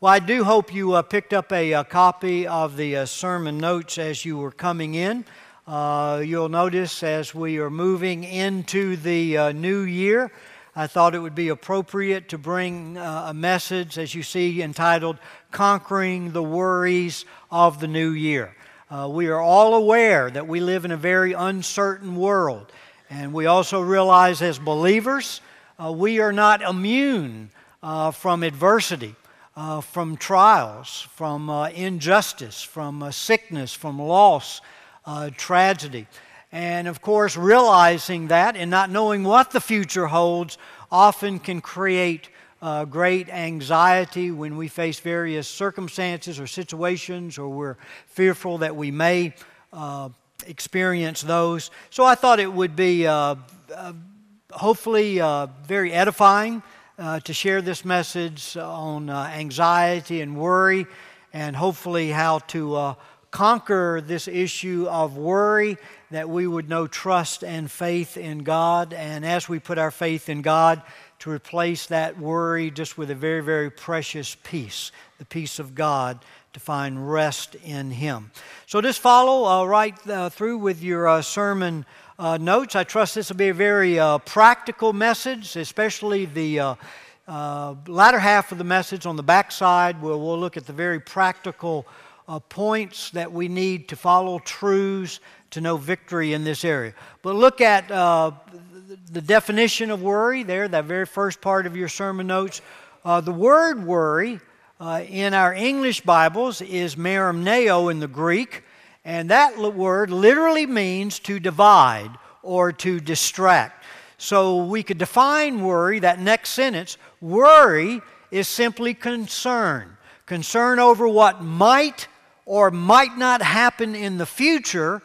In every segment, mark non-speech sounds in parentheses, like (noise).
Well, I do hope you uh, picked up a, a, copy of the uh, sermon notes as you were coming in. Uh, you'll notice as we are moving into the uh, new year, I thought it would be appropriate to bring uh, a message, as you see, entitled Conquering the Worries of the New Year. Uh, we are all aware that we live in a very uncertain world, and we also realize as believers we are not immune from adversity uh, from trials, from uh, injustice, from uh, sickness, from loss, uh, tragedy. And of course, realizing that and not knowing what the future holds often can create uh, great anxiety when we face various circumstances or situations or we're fearful that we may experience those. So I thought it would be hopefully very edifying uh, to share this message on uh, anxiety and worry, and hopefully how to uh, conquer this issue of worry, that we would know trust and faith in God. And as we put our faith in God, to replace that worry just with a very, very precious peace, the peace of God, to find rest in Him. So just follow uh, right uh, through with your uh, sermon uh, notes. I trust this will be a very uh, practical message, especially the uh, uh latter half of the message on the backside, where we'll look at the very practical uh, points that we need to follow truths to know victory in this area. But look at uh, the definition of worry there, that very first part of your sermon notes. the word worry in our English Bibles is merimneo in the Greek. And that word literally means to divide or to distract. So we could define worry, that next sentence. Worry is simply concern. Concern over what might or might not happen in the future,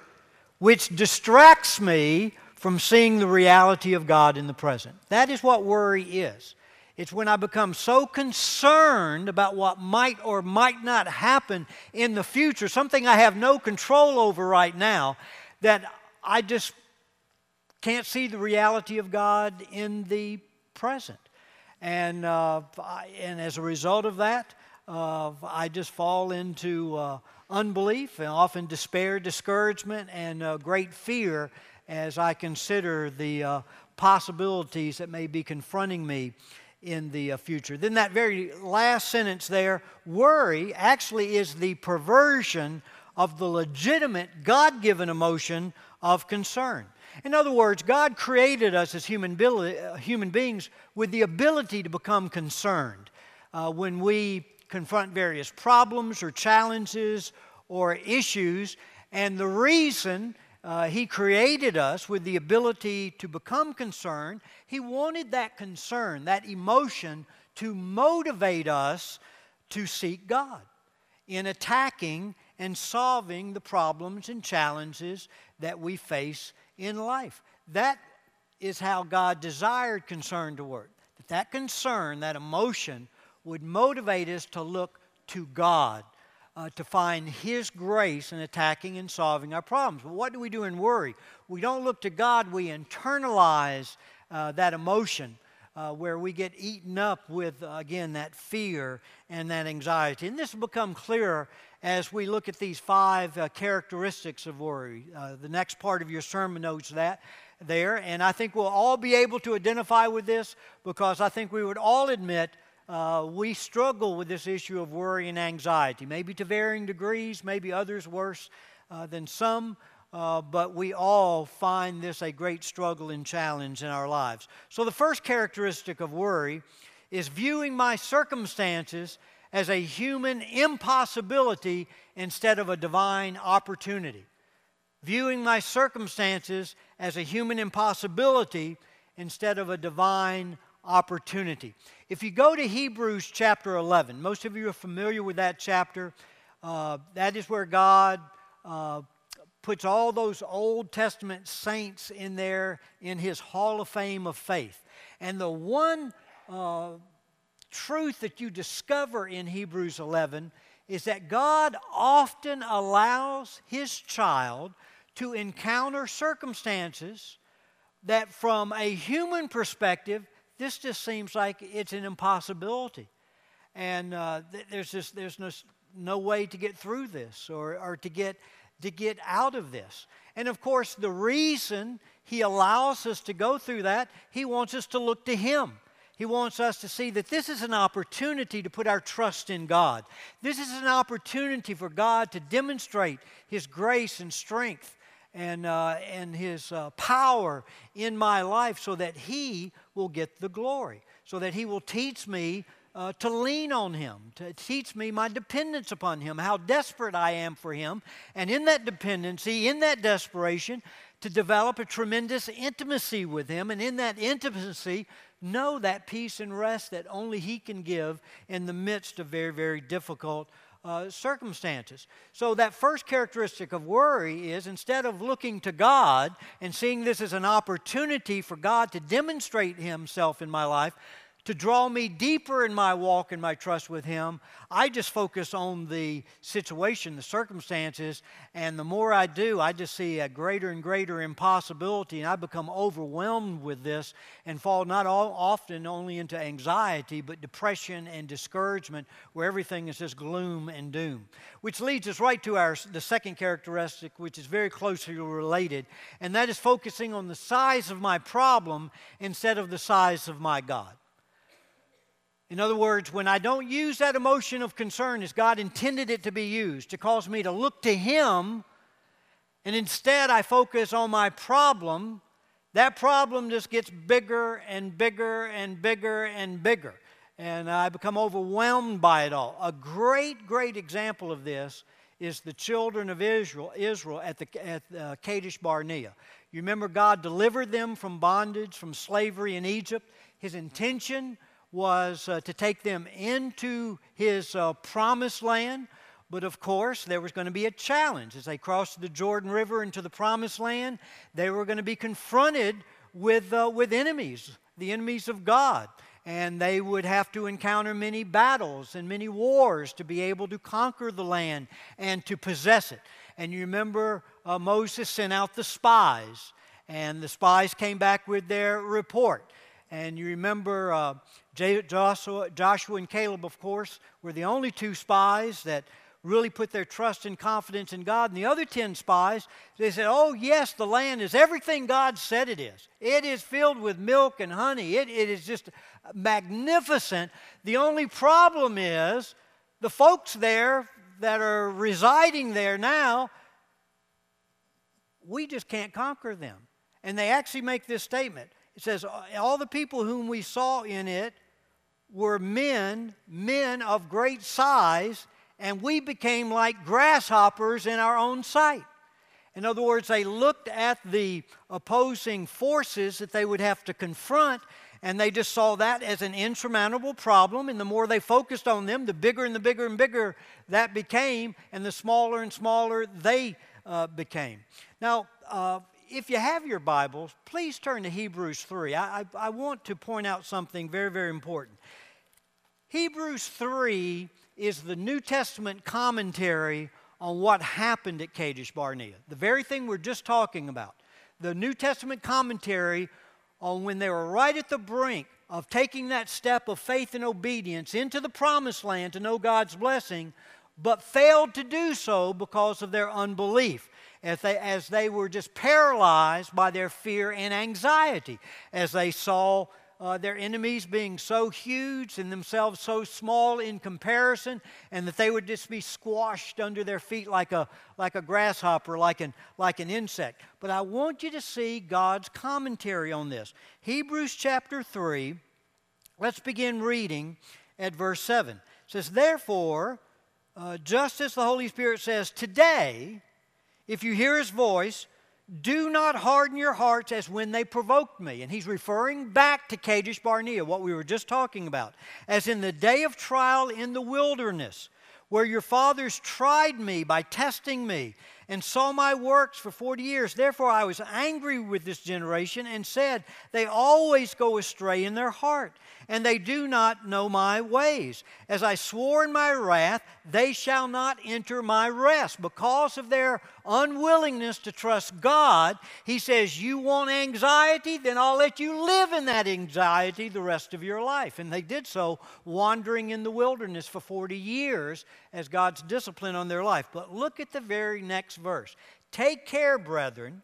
which distracts me from seeing the reality of God in the present. That is what worry is. It's when I become so concerned about what might or might not happen in the future, something I have no control over right now, that I just can't see the reality of God in the present. And, uh, I, and as a result of that, uh, I just fall into uh, unbelief and often despair, discouragement, and uh, great fear as I consider the uh, possibilities that may be confronting me in the uh, future. Then, that very last sentence there worry actually is the perversion of the legitimate God given emotion of concern. In other words, God created us as human, uh, human beings with the ability to become concerned. Uh, when we confront various problems or challenges or issues, and the reason uh, He created us with the ability to become concerned. He wanted that concern, that emotion, to motivate us to seek God in attacking and solving the problems and challenges that we face in life. That is how God desired concern to work. That that concern, that emotion, would motivate us to look to God uh, to find His grace in attacking and solving our problems. But what do we do in worry? We don't look to God, we internalize uh, that emotion. Uh, where we get eaten up with, uh, again, that fear and that anxiety. And this will become clearer as we look at these five uh, characteristics of worry. Uh, the next part of your sermon notes that there, and I think we'll all be able to identify with this because I think we would all admit we struggle with this issue of worry and anxiety, maybe to varying degrees, maybe others worse than some, uh, but we all find this a great struggle and challenge in our lives. So, the first characteristic of worry is viewing my circumstances as a human impossibility instead of a divine opportunity. Viewing my circumstances as a human impossibility instead of a divine opportunity. If you go to Hebrews chapter 11, most of you are familiar with that chapter. Uh, that is where God uh, puts all those Old Testament saints in there in his hall of fame of faith. And the one uh, truth that you discover in Hebrews 11 is that God often allows his child to encounter circumstances that, from a human perspective, this just seems like it's an impossibility. and uh, th- there's just there's no no way to get through this or or to get to get out of this. And of course, the reason he allows us to go through that, he wants us to look to him. He wants us to see that this is an opportunity to put our trust in God. This is an opportunity for God to demonstrate His grace and strength and, uh, and His uh, power in my life so that He will get the glory, so that He will teach me uh, to lean on Him, to teach me my dependence upon Him, how desperate I am for Him. And in that dependency, in that desperation, to develop a tremendous intimacy with Him. And in that intimacy, know that peace and rest that only He can give in the midst of very, very difficult uh, circumstances. So, that first characteristic of worry is instead of looking to God and seeing this as an opportunity for God to demonstrate Himself in my life, to draw me deeper in my walk and my trust with Him. I just focus on the situation, the circumstances, and the more I do, I just see a greater and greater impossibility, and I become overwhelmed with this and fall not all, often only into anxiety, but depression and discouragement, where everything is just gloom and doom. Which leads us right to our the second characteristic, which is very closely related, and that is focusing on the size of my problem instead of the size of my God. In other words, when I don't use that emotion of concern as God intended it to be used, to cause me to look to Him, and instead I focus on my problem, that problem just gets bigger and bigger and bigger and bigger. And I become overwhelmed by it all. A great, great example of this is the children of Israel, Israel at, the, at uh, Kadesh Barnea. You remember God delivered them from bondage, from slavery in Egypt. His intention was uh, to take them into his uh, promised land. But of course, there was going to be a challenge. As they crossed the Jordan River into the promised land, they were going to be confronted with, uh, with enemies, the enemies of God. And they would have to encounter many battles and many wars to be able to conquer the land and to possess it. And you remember uh, Moses sent out the spies, and the spies came back with their report. And you remember uh, Joshua, Joshua and Caleb, of course, were the only two spies that really put their trust and confidence in God. And the other 10 spies, they said, Oh, yes, the land is everything God said it is. It is filled with milk and honey. It, it is just magnificent. The only problem is the folks there that are residing there now, we just can't conquer them. And they actually make this statement it says, All the people whom we saw in it were men, men of great size, and we became like grasshoppers in our own sight. In other words, they looked at the opposing forces that they would have to confront, and they just saw that as an insurmountable problem. And the more they focused on them, the bigger and the bigger and bigger that became, and the smaller and smaller they uh, became. Now, uh, if you have your Bibles, please turn to Hebrews 3. I, I, I, want to point out something very, very important. Hebrews 3 is the New Testament commentary on what happened at Kadesh Barnea, the very thing we're just talking about. The New Testament commentary on when they were right at the brink of taking that step of faith and obedience into the promised land to know God's blessing, but failed to do so because of their unbelief as they, as they were just paralyzed by their fear and anxiety, as they saw uh, their enemies being so huge and themselves so small in comparison, and that they would just be squashed under their feet like a, like a grasshopper, like an, like an insect. But I want you to see God's commentary on this. Hebrews chapter 3, let's begin reading at verse 7. It says, Therefore, uh, just as the Holy Spirit says, today, if you hear his voice, do not harden your hearts as when they provoked me. And he's referring back to Kadesh Barnea, what we were just talking about. As in the day of trial in the wilderness, where your fathers tried me by testing me, and saw my works for 40 years. Therefore, I was angry with this generation and said, They always go astray in their heart, and they do not know my ways. As I swore in my wrath, they shall not enter my rest. Because of their unwillingness to trust God, he says, You want anxiety? Then I'll let you live in that anxiety the rest of your life. And they did so, wandering in the wilderness for 40 years as God's discipline on their life. But look at the very next verse. Take care, brethren,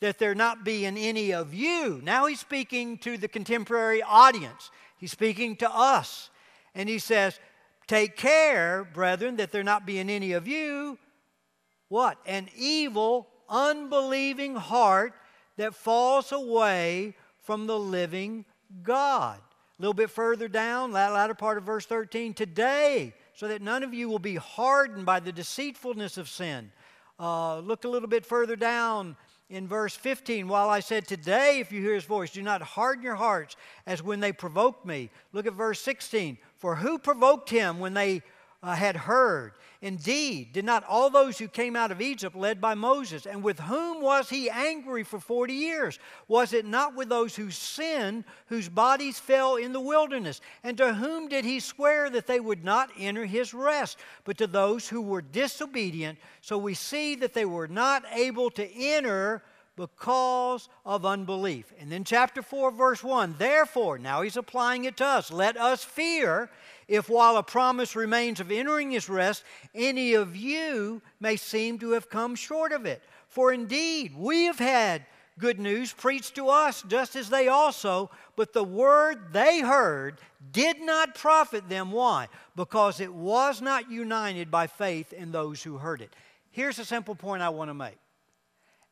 that there not be in any of you. Now he's speaking to the contemporary audience, he's speaking to us. And he says, Take care, brethren, that there not be in any of you what? An evil, unbelieving heart that falls away from the living God. A little bit further down, that latter part of verse 13, today, so that none of you will be hardened by the deceitfulness of sin. Uh, look a little bit further down in verse 15, while I said, Today, if you hear his voice, do not harden your hearts as when they provoked me. Look at verse 16. For who provoked him when they uh, had heard? Indeed, did not all those who came out of Egypt led by Moses, and with whom was he angry for 40 years? Was it not with those who sinned, whose bodies fell in the wilderness? And to whom did he swear that they would not enter his rest, but to those who were disobedient? So we see that they were not able to enter because of unbelief. And then, chapter 4, verse 1 Therefore, now he's applying it to us. Let us fear if while a promise remains of entering his rest, any of you may seem to have come short of it. For indeed, we have had good news preached to us, just as they also, but the word they heard did not profit them. Why? Because it was not united by faith in those who heard it. Here's a simple point I want to make.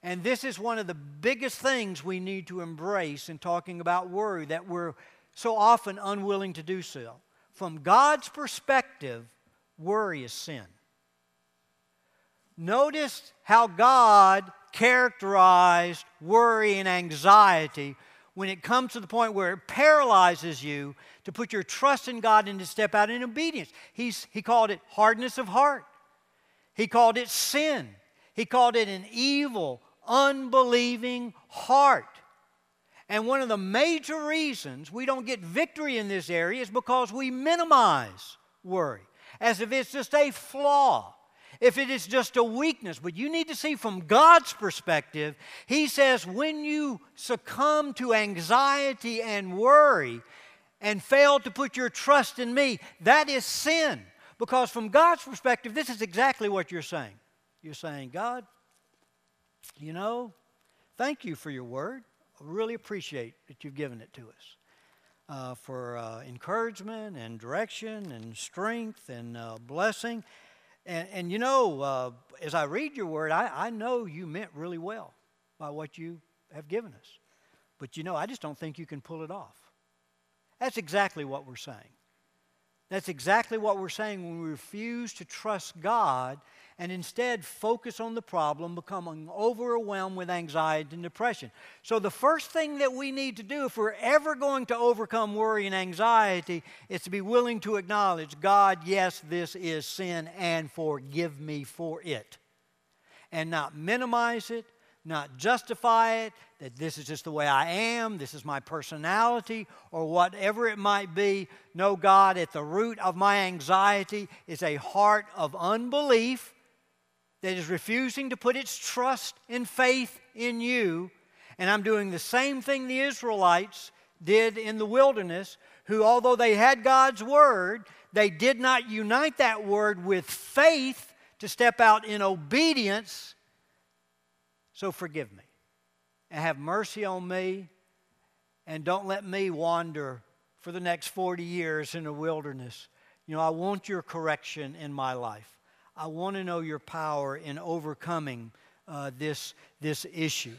And this is one of the biggest things we need to embrace in talking about worry that we're so often unwilling to do so. From God's perspective, worry is sin. Notice how God characterized worry and anxiety when it comes to the point where it paralyzes you to put your trust in God and to step out in obedience. He's, he called it hardness of heart, he called it sin, he called it an evil, unbelieving heart. And one of the major reasons we don't get victory in this area is because we minimize worry as if it's just a flaw, if it is just a weakness. But you need to see from God's perspective, He says, when you succumb to anxiety and worry and fail to put your trust in me, that is sin. Because from God's perspective, this is exactly what you're saying. You're saying, God, you know, thank you for your word really appreciate that you've given it to us uh, for uh, encouragement and direction and strength and uh, blessing. And, and you know, uh, as I read your word, I, I know you meant really well by what you have given us. But you know, I just don't think you can pull it off. That's exactly what we're saying. That's exactly what we're saying when we refuse to trust God and instead focus on the problem, becoming overwhelmed with anxiety and depression. So, the first thing that we need to do if we're ever going to overcome worry and anxiety is to be willing to acknowledge God, yes, this is sin, and forgive me for it. And not minimize it, not justify it, that this is just the way I am, this is my personality, or whatever it might be. No, God, at the root of my anxiety is a heart of unbelief that is refusing to put its trust and faith in you. And I'm doing the same thing the Israelites did in the wilderness, who, although they had God's word, they did not unite that word with faith to step out in obedience. So forgive me and have mercy on me, and don't let me wander for the next 40 years in the wilderness. You know, I want your correction in my life. I want to know your power in overcoming uh, this, this issue.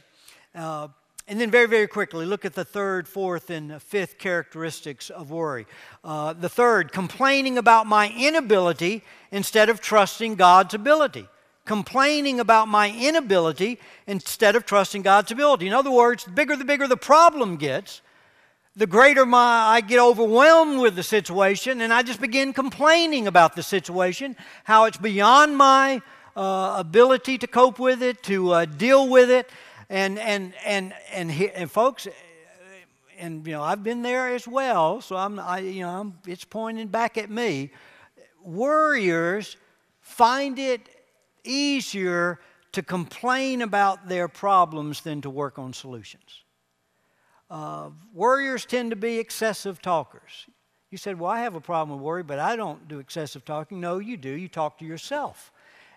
Uh, and then, very, very quickly, look at the third, fourth, and fifth characteristics of worry. Uh, the third, complaining about my inability instead of trusting God's ability. Complaining about my inability instead of trusting God's ability. In other words, the bigger the bigger the problem gets, the greater my, I get overwhelmed with the situation, and I just begin complaining about the situation, how it's beyond my uh, ability to cope with it, to uh, deal with it. And, and, and, and, he, and folks, and you know, I've been there as well, so I'm, I, you know, I'm, it's pointing back at me. Worriers find it easier to complain about their problems than to work on solutions. Uh, worriers tend to be excessive talkers. You said, Well, I have a problem with worry, but I don't do excessive talking. No, you do. You talk to yourself.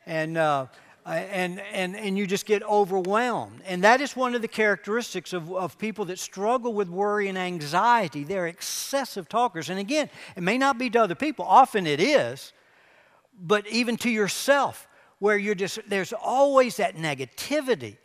And, uh, and, and, and you just get overwhelmed. And that is one of the characteristics of, of people that struggle with worry and anxiety. They're excessive talkers. And again, it may not be to other people, often it is, but even to yourself, where you're just, there's always that negativity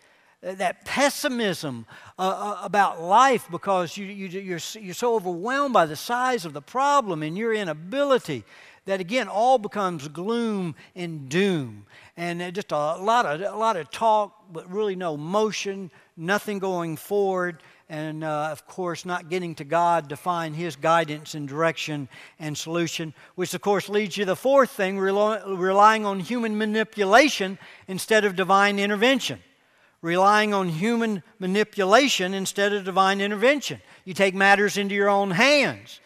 that pessimism uh, uh, about life because you, you, you're, you're so overwhelmed by the size of the problem and your inability that again all becomes gloom and doom. And uh, just a lot of a lot of talk but really no motion nothing going forward. And uh, of course not getting to god to find his guidance and direction and solution which of course leads you to the fourth thing relying on human manipulation instead of divine intervention relying on human manipulation instead of divine intervention. You take matters into your own hands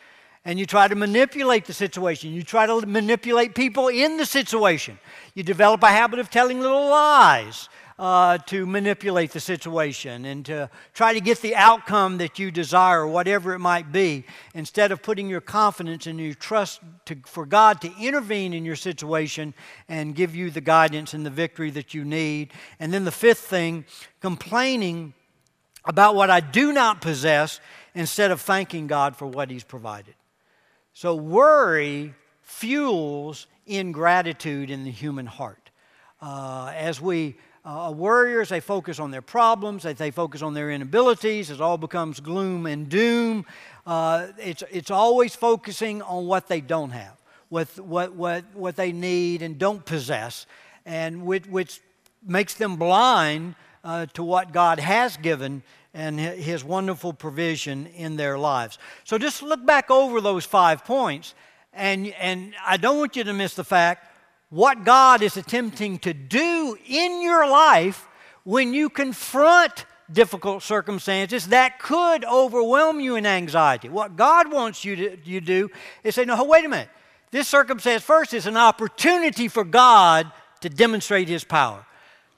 and you try to manipulate the situation. You try to manipulate people in the situation. You develop a habit of telling little lies uh, to manipulate the situation and to try to get the outcome that you desire, whatever it might be, instead of putting your confidence and your trust to, for God to intervene in your situation and give you the guidance and the victory that you need. And then the fifth thing, complaining about what I do not possess instead of thanking God for what He's provided. So, worry fuels ingratitude in the human heart. Uh, as we uh, warriors, they focus on their problems, they, they focus on their inabilities. It all becomes gloom and doom. Uh, it's, it's always focusing on what they don't have, what, what, what, what they need and don't possess, and which, which makes them blind uh, to what God has given and His wonderful provision in their lives. So just look back over those five points, and, and I don't want you to miss the fact what God is attempting to do in your life when you confront difficult circumstances that could overwhelm you in anxiety. What God wants you to you do is say, no, wait a minute. This circumstance first is an opportunity for God to demonstrate His power,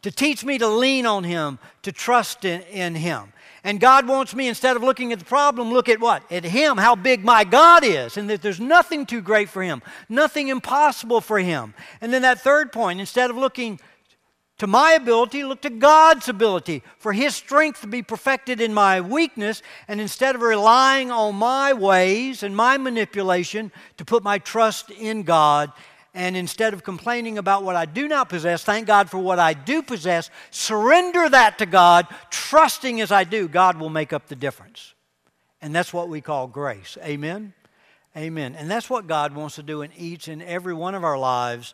to teach me to lean on Him, to trust in, in Him. And God wants me, instead of looking at the problem, look at what? At Him, how big my God is, and that there's nothing too great for Him, nothing impossible for Him. And then that third point, instead of looking to my ability, look to God's ability for His strength to be perfected in my weakness. And instead of relying on my ways and my manipulation, to put my trust in God and instead of complaining about what I do not possess, thank God for what I do possess, surrender that to God, trusting as I do, God will make up the difference. And that's what we call grace. Amen? Amen. And that's what God wants to do in each and every one of our lives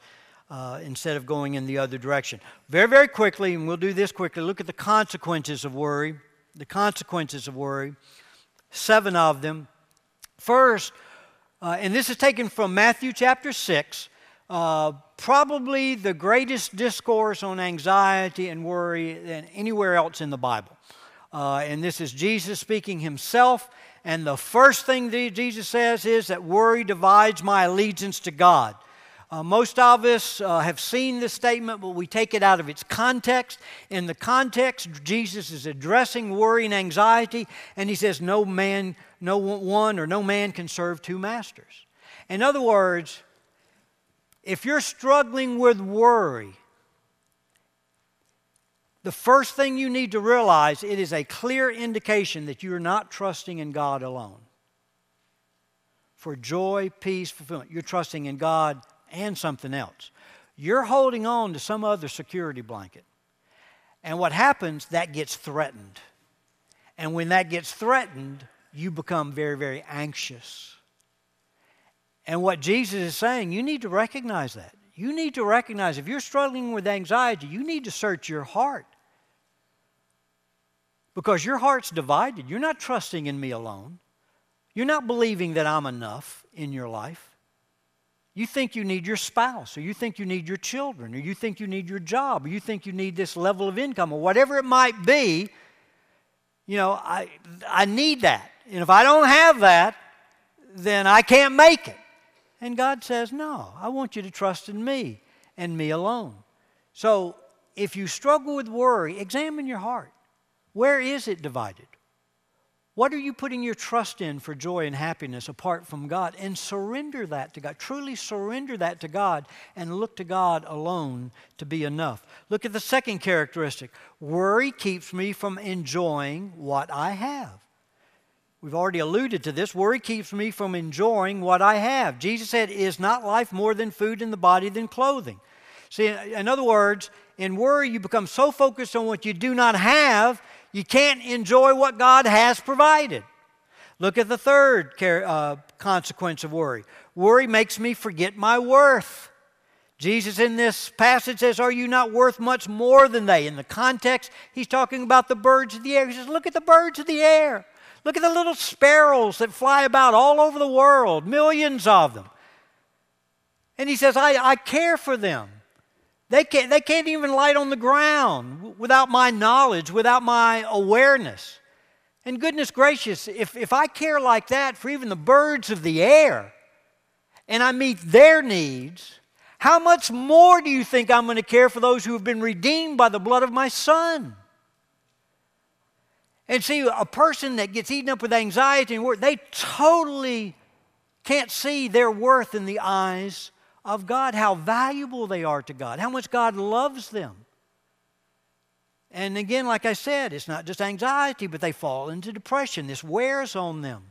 uh, instead of going in the other direction. Very, very quickly, and we'll do this quickly, look at the consequences of worry. The consequences of worry. Seven of them. First, uh, and this is taken from Matthew chapter 6. Uh, probably the greatest discourse on anxiety and worry than anywhere else in the Bible. Uh, and this is Jesus speaking himself. And the first thing that Jesus says is that worry divides my allegiance to God. Uh, most of us uh, have seen this statement, but we take it out of its context. In the context, Jesus is addressing worry and anxiety, and he says, No man, no one, or no man can serve two masters. In other words, if you're struggling with worry, the first thing you need to realize it is a clear indication that you're not trusting in God alone. For joy, peace, fulfillment, you're trusting in God and something else. You're holding on to some other security blanket. And what happens, that gets threatened. And when that gets threatened, you become very, very anxious. And what Jesus is saying, you need to recognize that. You need to recognize if you're struggling with anxiety, you need to search your heart. Because your heart's divided. You're not trusting in me alone. You're not believing that I'm enough in your life. You think you need your spouse, or you think you need your children, or you think you need your job, or you think you need this level of income, or whatever it might be. You know, I, I need that. And if I don't have that, then I can't make it. And God says, No, I want you to trust in me and me alone. So if you struggle with worry, examine your heart. Where is it divided? What are you putting your trust in for joy and happiness apart from God? And surrender that to God. Truly surrender that to God and look to God alone to be enough. Look at the second characteristic worry keeps me from enjoying what I have. We've already alluded to this. Worry keeps me from enjoying what I have. Jesus said, Is not life more than food and the body than clothing? See, in other words, in worry, you become so focused on what you do not have you can't enjoy what God has provided. Look at the third uh, consequence of worry worry makes me forget my worth. Jesus in this passage says, Are you not worth much more than they? In the context, he's talking about the birds of the air. He says, Look at the birds of the air. Look at the little sparrows that fly about all over the world, millions of them. And he says, I, I care for them. They can't, they can't even light on the ground without my knowledge, without my awareness. And goodness gracious, if, if I care like that for even the birds of the air and I meet their needs, how much more do you think I'm going to care for those who have been redeemed by the blood of my Son? And see, a person that gets eaten up with anxiety and worry, they totally can't see their worth in the eyes of God, how valuable they are to God, how much God loves them. And again, like I said, it's not just anxiety, but they fall into depression. This wears on them.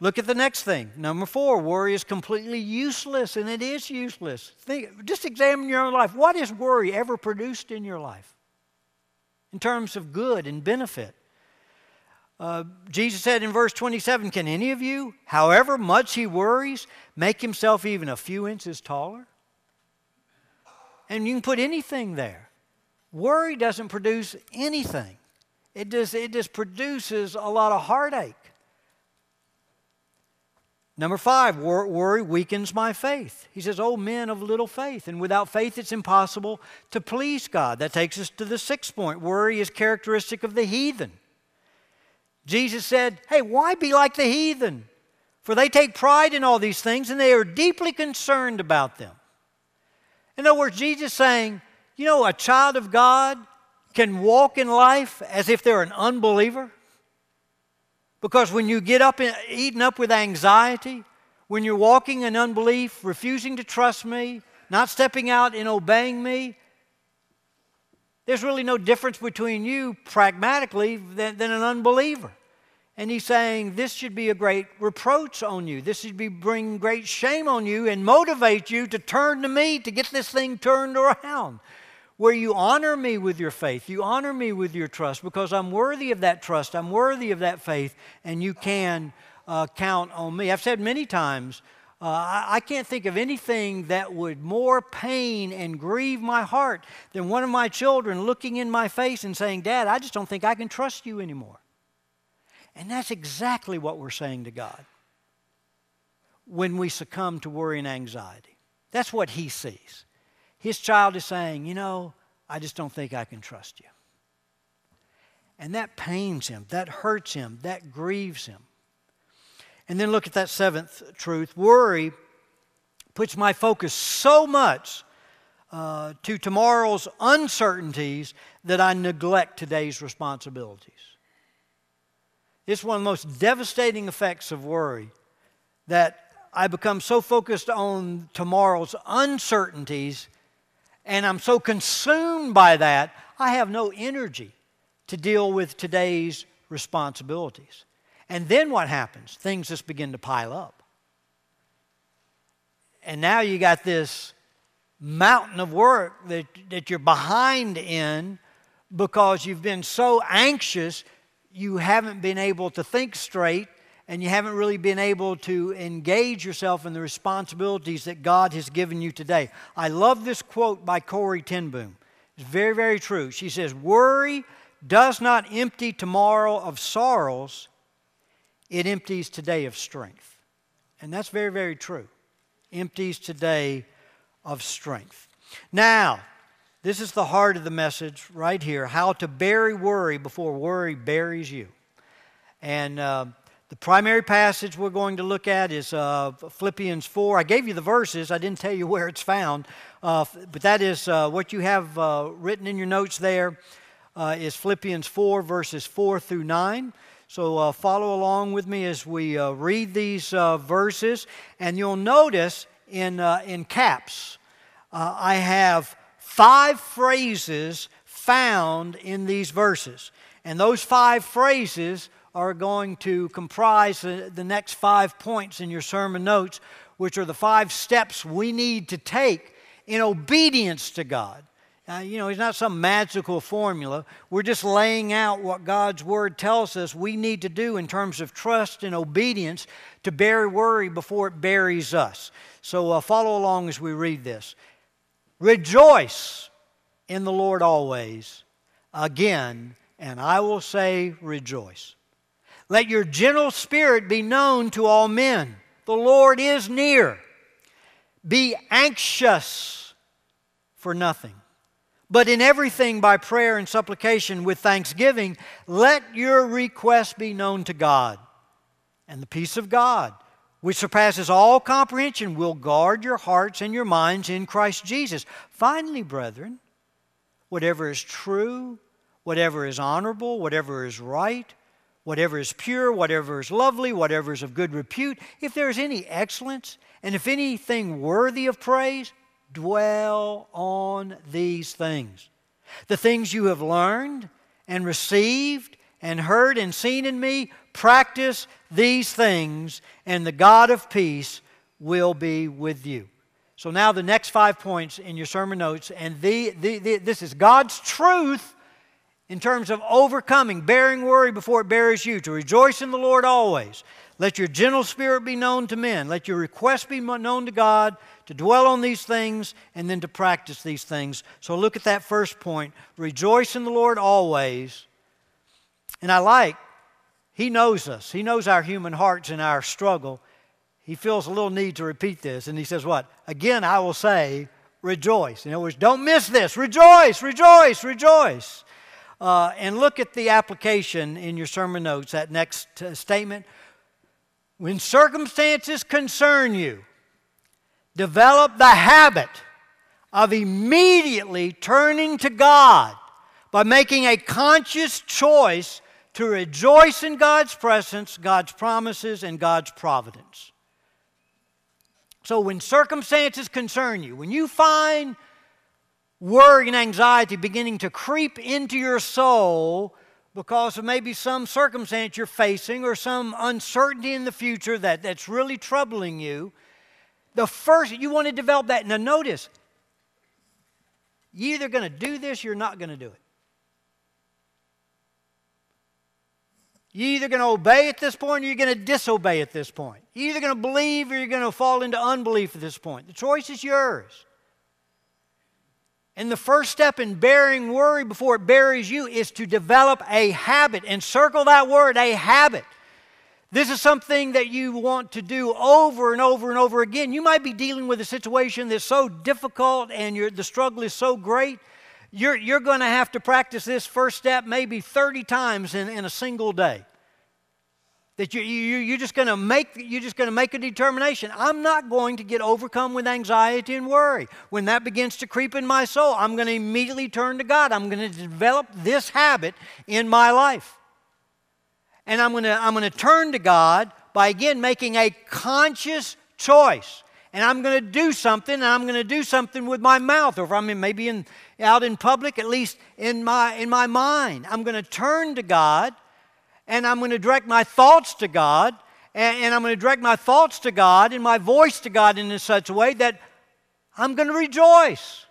Look at the next thing. Number four, worry is completely useless, and it is useless. Think, just examine your own life. What has worry ever produced in your life in terms of good and benefit? Uh, Jesus said in verse 27 Can any of you, however much he worries, make himself even a few inches taller? And you can put anything there. Worry doesn't produce anything, it just, it just produces a lot of heartache. Number five, wor- worry weakens my faith. He says, Oh, men of little faith. And without faith, it's impossible to please God. That takes us to the sixth point. Worry is characteristic of the heathen. Jesus said, Hey, why be like the heathen? For they take pride in all these things and they are deeply concerned about them. In other words, Jesus saying, You know, a child of God can walk in life as if they're an unbeliever. Because when you get up and eaten up with anxiety, when you're walking in unbelief, refusing to trust me, not stepping out and obeying me, there's really no difference between you pragmatically than, than an unbeliever. And he's saying this should be a great reproach on you. This should be bring great shame on you and motivate you to turn to me to get this thing turned around. Where you honor me with your faith, you honor me with your trust because I'm worthy of that trust, I'm worthy of that faith, and you can uh, count on me. I've said many times, uh, I, I can't think of anything that would more pain and grieve my heart than one of my children looking in my face and saying, Dad, I just don't think I can trust you anymore. And that's exactly what we're saying to God when we succumb to worry and anxiety. That's what He sees. His child is saying, You know, I just don't think I can trust you. And that pains him, that hurts him, that grieves him. And then look at that seventh truth worry puts my focus so much uh, to tomorrow's uncertainties that I neglect today's responsibilities. It's one of the most devastating effects of worry that I become so focused on tomorrow's uncertainties and I'm so consumed by that, I have no energy to deal with today's responsibilities. And then what happens? Things just begin to pile up. And now you got this mountain of work that, that you're behind in because you've been so anxious you haven't been able to think straight and you haven't really been able to engage yourself in the responsibilities that God has given you today. I love this quote by Corrie ten Boom. It's very, very true. She says, Worry does not empty tomorrow of sorrows, it empties today of strength. And that's very, very true. empties today of strength. Now, this is the heart of the message right here how to bury worry before worry buries you. And uh, the primary passage we're going to look at is uh, Philippians 4. I gave you the verses, I didn't tell you where it's found, uh, but that is uh, what you have uh, written in your notes there. Uh, is Philippians 4, verses 4 through 9. So uh, follow along with me as we read these verses. And you'll notice in, in caps, I have five phrases found in these verses. And those five phrases are going to comprise the, next five points in your sermon notes, which are the five steps we need to take in obedience to God. Uh, you know, it's not some magical formula. We're just laying out what God's Word tells us we need to do in terms of trust and obedience to bury worry before it buries us. So uh, follow along as we read this. Rejoice in the Lord always. Again, and I will say, rejoice. Let your gentle spirit be known to all men. The Lord is near. Be anxious for nothing. But in everything, by prayer and supplication with thanksgiving, let your requests be known to God. And the peace of God, which surpasses all comprehension, will guard your hearts and your minds in Christ Jesus. Finally, brethren, whatever is true, whatever is honorable, whatever is right, whatever is pure, whatever is lovely, whatever is of good repute, if there is any excellence, and if anything worthy of praise, dwell on these things. The things you have learned and received and heard and seen in me, practice these things, and the God of peace will be with you. So, now the next five points in your sermon notes, and the, the, the, this is God's truth in terms of overcoming, bearing worry before it bears you, to rejoice in the Lord always. Let your gentle spirit be known to men. Let your requests be known to God, to dwell on these things, and then to practice these things. So look at that first point. Rejoice in the Lord always. And I like, He knows us, He knows our human hearts and our struggle. He feels a little need to repeat this, and He says, What? Again, I will say, rejoice. In other words, don't miss this. Rejoice, rejoice, rejoice. Uh, and look at the application in your sermon notes, that next uh, statement. When circumstances concern you, develop the habit of immediately turning to God by making a conscious choice to rejoice in God's presence, God's promises, and God's providence. So, when circumstances concern you, when you find worry and anxiety beginning to creep into your soul because of maybe some circumstance you're facing or some uncertainty in the future that, that's really troubling you, the first, you want to develop that. Now, notice, you're either going to do this, you're not going to do it. You're either going to obey at this point or you're going to disobey at this point. You're either going to believe or you're going to fall into unbelief at this point. The choice is yours. And the first step in bearing worry before it buries you is to develop a habit. And circle that word, a habit. This is something that you want to do over and over and over again. You might be dealing with a situation that's so difficult and the struggle is so great. You're, you're going to have to practice this first step maybe 30 times in, in a single day. That you, you, you're just going to make you're just going to make a determination. I'm not going to get overcome with anxiety and worry. When that begins to creep in my soul, I'm going to immediately turn to God. I'm going to develop this habit in my life. And I'm going to I'm going to turn to God by again making a conscious choice. And I'm going to do something, and I'm going to do something with my mouth, or if I'm maybe in, out in public, at least in my, in my mind. I'm going to turn to God and I'm going to direct my thoughts to God, and, and I'm going to direct my thoughts to God and my voice to God in such a way that I'm going to rejoice.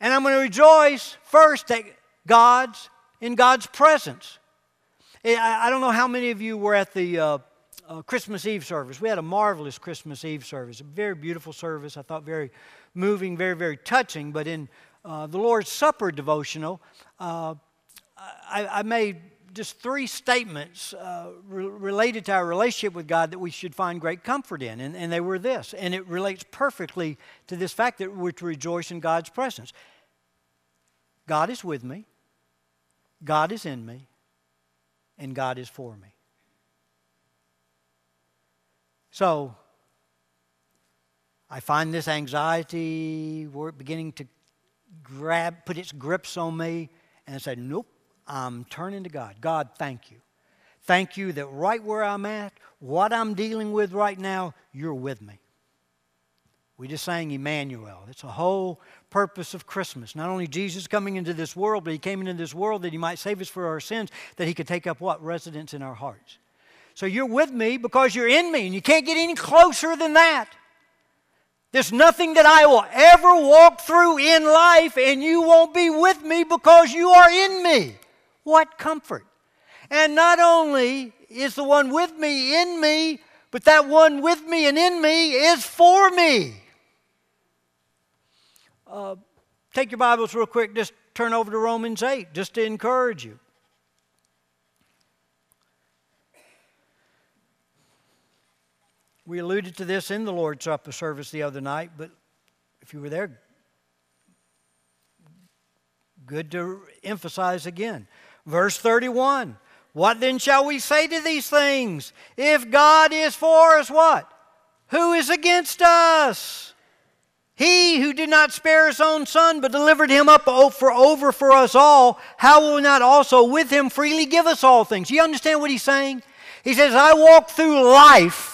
And I'm going to rejoice first that God's in God's presence. I, don't know how many of you were at the uh, uh, Christmas Eve service. We had a marvelous Christmas Eve service, a very beautiful service. I thought very moving, very, very touching. But in uh, the Lord's Supper devotional, uh, I, I, made just three statements uh, re- related to our relationship with God that we should find great comfort in. And, and they were this, and it relates perfectly to this fact that we're to rejoice in God's presence. God is with me, God is in me, and God is for me. So, I find this anxiety beginning to grab, put its grips on me, and I say, Nope, I'm turning to God. God, thank you. Thank you that right where I'm at, what I'm dealing with right now, you're with me. We just sang Emmanuel. It's a whole purpose of Christmas. Not only Jesus coming into this world, but he came into this world that he might save us for our sins, that he could take up what? Residence in our hearts. So you're with me because you're in me, and you can't get any closer than that. There's nothing that I will ever walk through in life, and you won't be with me because you are in me. What comfort! And not only is the one with me in me, but that one with me and in me is for me. Uh, take your Bibles real quick, just turn over to Romans 8, just to encourage you. We alluded to this in the Lord's Supper service the other night, but if you were there, good to emphasize again. Verse 31 What then shall we say to these things? If God is for us, what? Who is against us? He who did not spare his own son, but delivered him up for over for us all, how will not also with him freely give us all things? You understand what he's saying? He says, I walk through life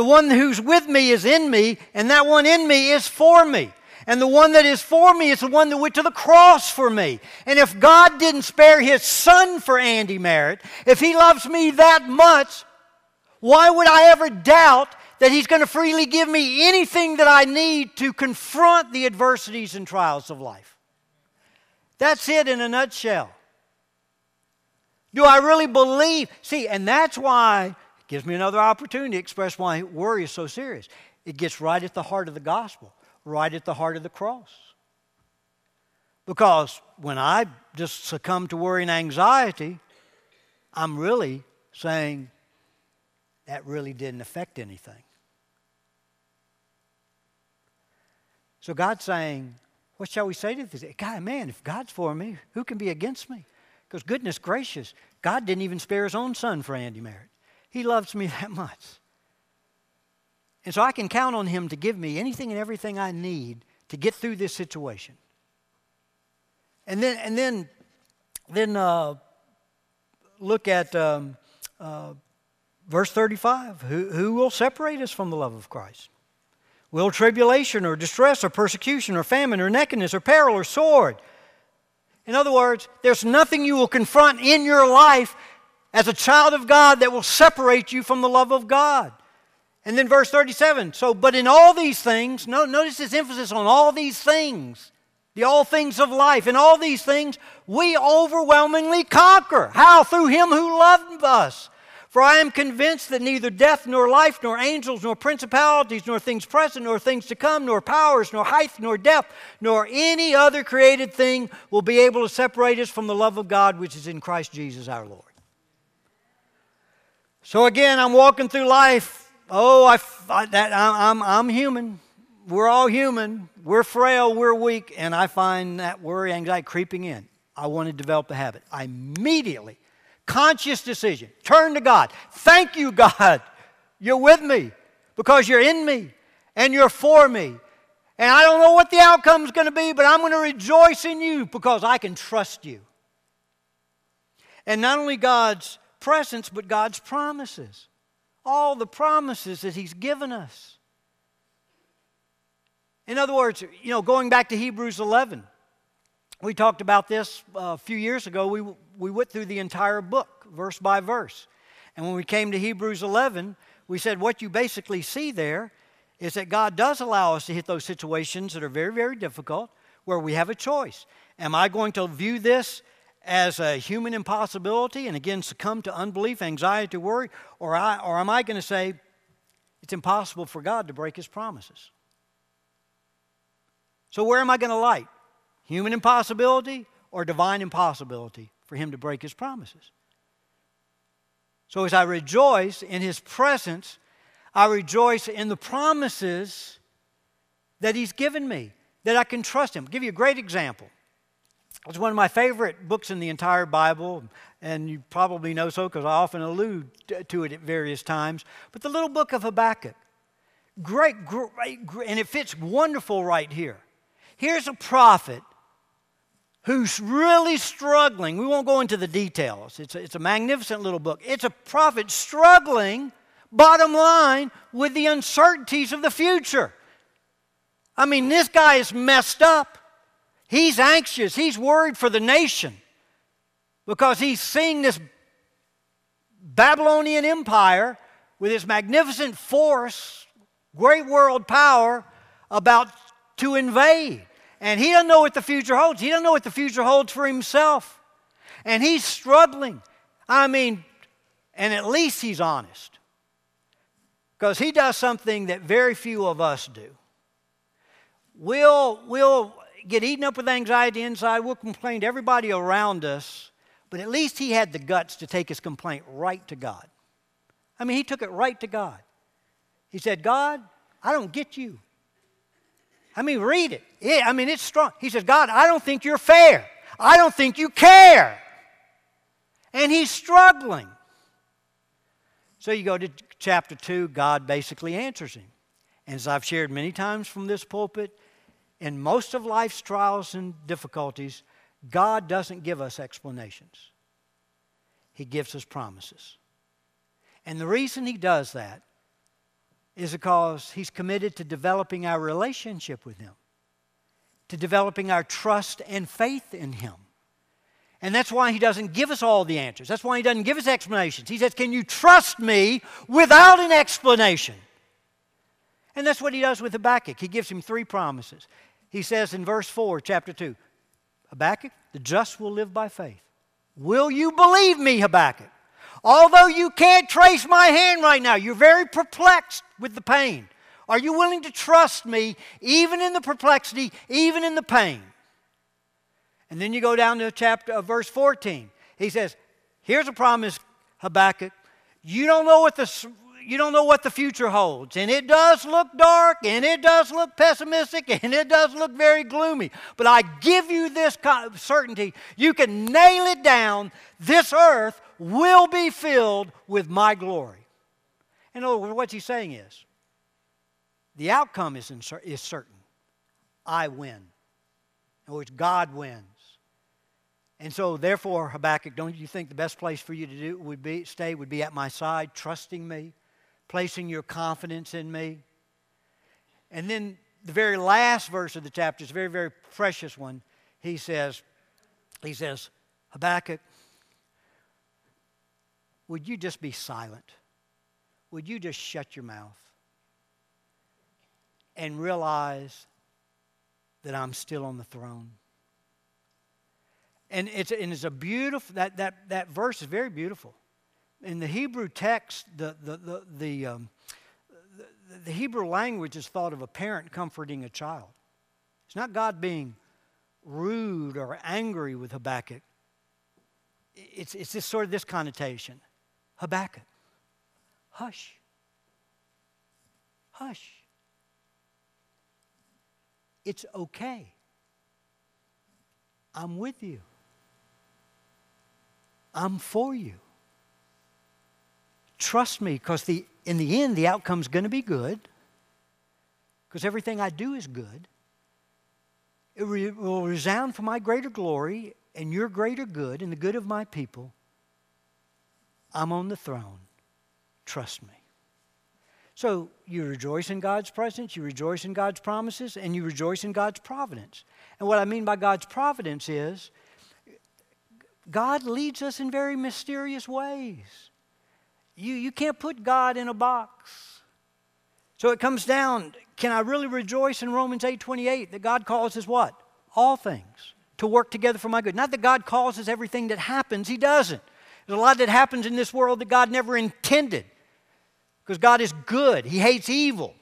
the one who's with me is in me, and that one in me is for me. And the one that is for me is the one that went to the cross for me. And if God didn't spare his son for Andy Merritt, if he loves me that much, why would I ever doubt that he's going to freely give me anything that I need to confront the adversities and trials of life? That's it in a nutshell. Do I really believe? See, and that's why it Gives me another opportunity to express why worry is so serious. It gets right at the heart of the gospel, right at the heart of the cross. Because when I just succumb to worry and anxiety, I'm really saying that really didn't affect anything. So God's saying, what shall we say to this? God, man, if God's for me, who can be against me? Because goodness gracious, God didn't even spare his own son for Andy Merritt. He loves me (laughs) that much. And so I can count on Him to give me anything and everything I need to get through this situation. And then, and then, then uh, look at um, uh, verse 35. Who, who will separate us from the love of Christ? Will tribulation or distress or persecution or famine or nakedness or peril or sword? In other words, there's nothing you will confront in your life as a child of God that will separate you from the love of God. And then verse 37 so, but in all these things, no, notice this emphasis on all these things, the all things of life. In all these things, we overwhelmingly conquer. How? Through Him who loved us. For I am convinced that neither death, nor life, nor angels, nor principalities, nor things present, nor things to come, nor powers, nor height, nor depth, nor any other created thing will be able to separate us from the love of God which is in Christ Jesus our Lord. So again, I'm walking through life. Oh, I, I, that, I'm, I'm human. We're all human. We're frail. We're weak. And I find that worry, anxiety creeping in. I want to develop the habit. I immediately, conscious decision, turn to God. Thank you, God. You're with me because you're in me and you're for me. And I don't know what the outcome is going to be, but I'm going to rejoice in you because I can trust you. And not only God's presence, but God's promises. All the promises that He's given us. In other words, you know, going back to Hebrews 11, we talked about this uh, a few years ago. We, we went through the entire book, verse by verse. And when we came to Hebrews 11, we said what you basically see there is that God does allow us to hit those situations that are very, very difficult where we have a choice. Am I going to view this as a human impossibility and again succumb to unbelief, anxiety, worry? Or, I, or am I going to say it's impossible for God to break his promises? So, where am I going to light? Human impossibility or divine impossibility for him to break his promises? So as I rejoice in his presence, I rejoice in the promises that he's given me, that I can trust him. I'll give you a great example. It's one of my favorite books in the entire Bible, and you probably know so because I often allude to it at various times. But the little book of Habakkuk, great, great, great and it fits wonderful right here. Here's a prophet who's really struggling. We won't go into the details. It's a, it's a magnificent little book. It's a prophet struggling, bottom line, with the uncertainties of the future. I mean, this guy is messed up. He's anxious. He's worried for the nation because he's seeing this Babylonian empire with its magnificent force, great world power, about to invade. And he doesn't know what the future holds. He doesn't know what the future holds for himself. And he's struggling. I mean, and at least he's honest. Because he does something that very few of us do. We'll, we'll get eaten up with anxiety inside. We'll complain to everybody around us. But at least he had the guts to take his complaint right to God. I mean, he took it right to God. He said, God, I don't get you. I mean, read it. I mean, it's strong. He says, God, I don't think you're fair. I don't think you care. And he's struggling. So you go to chapter 2, God basically answers him. And as I've shared many times from this pulpit, in most of life's trials and difficulties, God doesn't give us explanations, He gives us promises. And the reason He does that is because He's committed to developing our relationship with Him, to developing our trust and faith in Him. And that's why He doesn't give us all the answers. That's why He doesn't give us explanations. He says, Can you trust me without an explanation? And that's what He does with Habakkuk. He gives him three promises. He says in verse 4, chapter 2, Habakkuk, the just will live by faith. Will you believe me, Habakkuk? Although you can't trace my hand right now, you're very perplexed with the pain. Are you willing to trust me even in the perplexity, even in the pain? And then you go down to chapter uh, verse 14. He says, Here's a promise, Habakkuk. You don't know what the you don't know what the future holds. And it does look dark, and it does look pessimistic, (laughs) and it does look very gloomy. But I give you this certainty you can nail it down. This earth will be filled with my glory. In other words, what he's saying is the outcome is, is certain. I win. In other words, God wins. And so, therefore, Habakkuk, don't you think the best place for you to do would be stay would be at my side, trusting me, placing your confidence in me? And then the very last verse of the chapter is a very, very precious one. He says, he says, Habakkuk, would you just be silent? Would you just shut your mouth and realize that I'm still on the throne? And it's, and it's a beautiful, that, that, that verse is very beautiful. In the Hebrew text, the, the, the, the, um, the, the Hebrew language is thought of a parent comforting a child. It's not God being rude or angry with Habakkuk. It's, it's this sort of this connotation. Habakkuk, hush. Hush. It's okay. I'm with you. I'm for you. Trust me, because the, in the end, the outcome's going to be good, because everything I do is good. It re- will resound for my greater glory and your greater good and the good of my people. I'm on the throne. Trust me. So you rejoice in God's presence, you rejoice in God's promises, and you rejoice in God's providence. And what I mean by God's providence is God leads us in very mysterious ways. You, you can't put God in a box. So it comes down, can I really rejoice in Romans 8 28 that God causes what? All things to work together for my good. Not that God causes everything that happens, He doesn't. There's a lot that happens in this world that God never intended because God is good, He hates evil.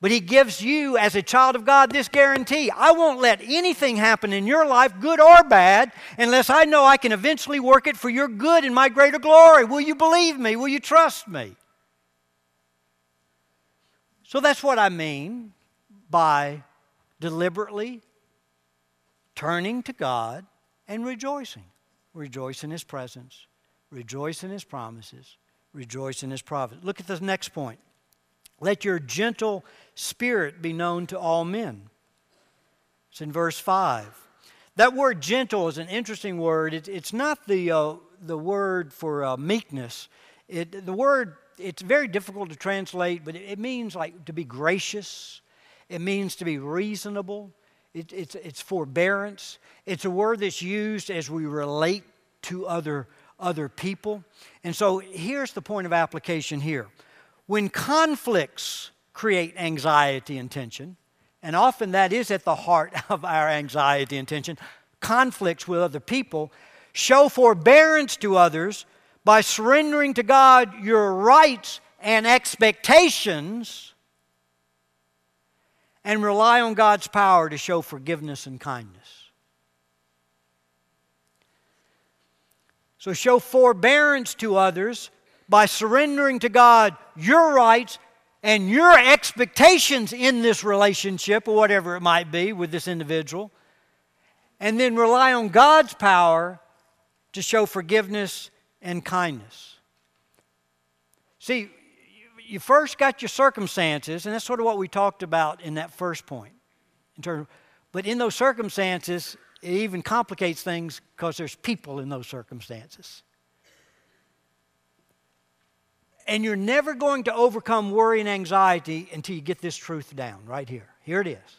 But He gives you, as a child of God, this guarantee I won't let anything happen in your life, good or bad, unless I know I can eventually work it for your good and my greater glory. Will you believe me? Will you trust me? So that's what I mean by deliberately turning to God and rejoicing. Rejoice in His presence, rejoice in His promises, rejoice in His providence. Look at the next point. Let your gentle spirit be known to all men. It's in verse 5. That word gentle is an interesting word. It, it's not the, uh, the word for uh, meekness. It, the word, it's very difficult to translate, but it, it, means like to be gracious. It means to be reasonable. It, it's, it's forbearance. It's a word that's used as we relate to other, other people. And so here's the point of application here. When conflicts create anxiety and tension, and often that is at the heart (laughs) of our anxiety and tension, conflicts with other people, show forbearance to others by surrendering to God your rights and expectations and rely on God's power to show forgiveness and kindness. So, show forbearance to others by surrendering to God your rights and your expectations in this relationship, or whatever it might be, with this individual, and then rely on God's power to show forgiveness and kindness. See, you first got your circumstances, and that's sort of what we talked about in that first point. In terms, but in those circumstances, it even complicates things because there's people in those circumstances. And you're never going to overcome worry and anxiety until you get this truth down right here. Here it is.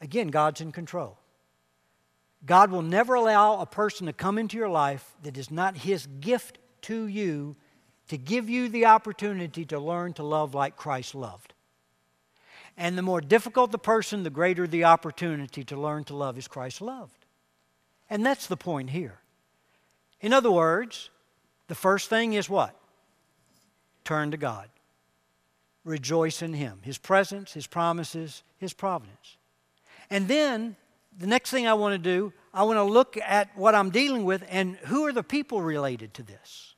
Again, God's in control. God will never allow a person to come into your life that is not His gift to you to give you the opportunity to learn to love like Christ loved. And the more difficult the person, the greater the opportunity to learn to love as Christ loved. And that's the point here. In other words, the first thing is what? Turn to God. Rejoice in Him, His presence, His promises, His providence. And then the next thing I want to do, I want to look at what I'm dealing with and who are the people related to this.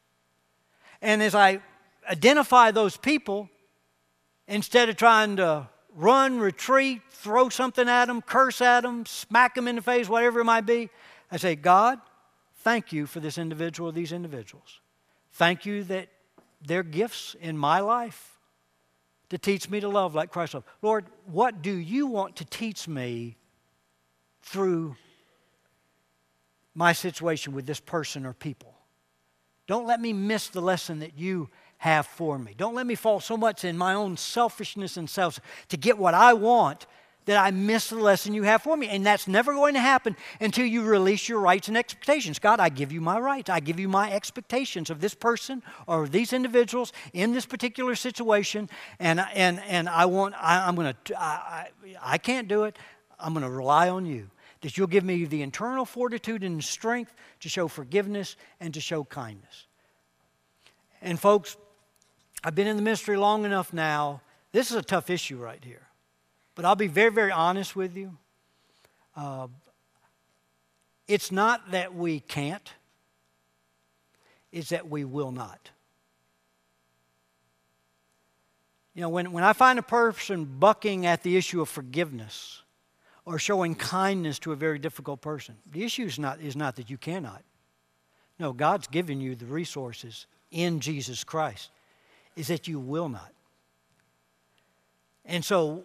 And as I identify those people, instead of trying to run, retreat, throw something at them, curse at them, smack them in the face, whatever it might be, I say, God, thank you for this individual or these individuals. Thank you that they're gifts in my life to teach me to love like Christ loved. Lord, what do you want to teach me through my situation with this person or people? Don't let me miss the lesson that you have for me. Don't let me fall so much in my own selfishness and self to get what I want that I miss the lesson you have for me. And that's never going to happen until you release your rights and expectations. God, I give you my rights. I give you my expectations of this person or these individuals in this particular situation. And, and, and I want, I, am going to, I, I can't do it. I'm going to rely on you. That you'll give me the internal fortitude and strength to show forgiveness and to show kindness. And folks, I've been in the ministry long enough now. This is a tough issue right here. But I'll be very, very honest with you. Uh, it's not that we can't, it's that we will not. You know, when, when I find a person bucking at the issue of forgiveness or showing kindness to a very difficult person, the issue is not, is not that you cannot. No, God's given you the resources in Jesus Christ, is that you will not. And so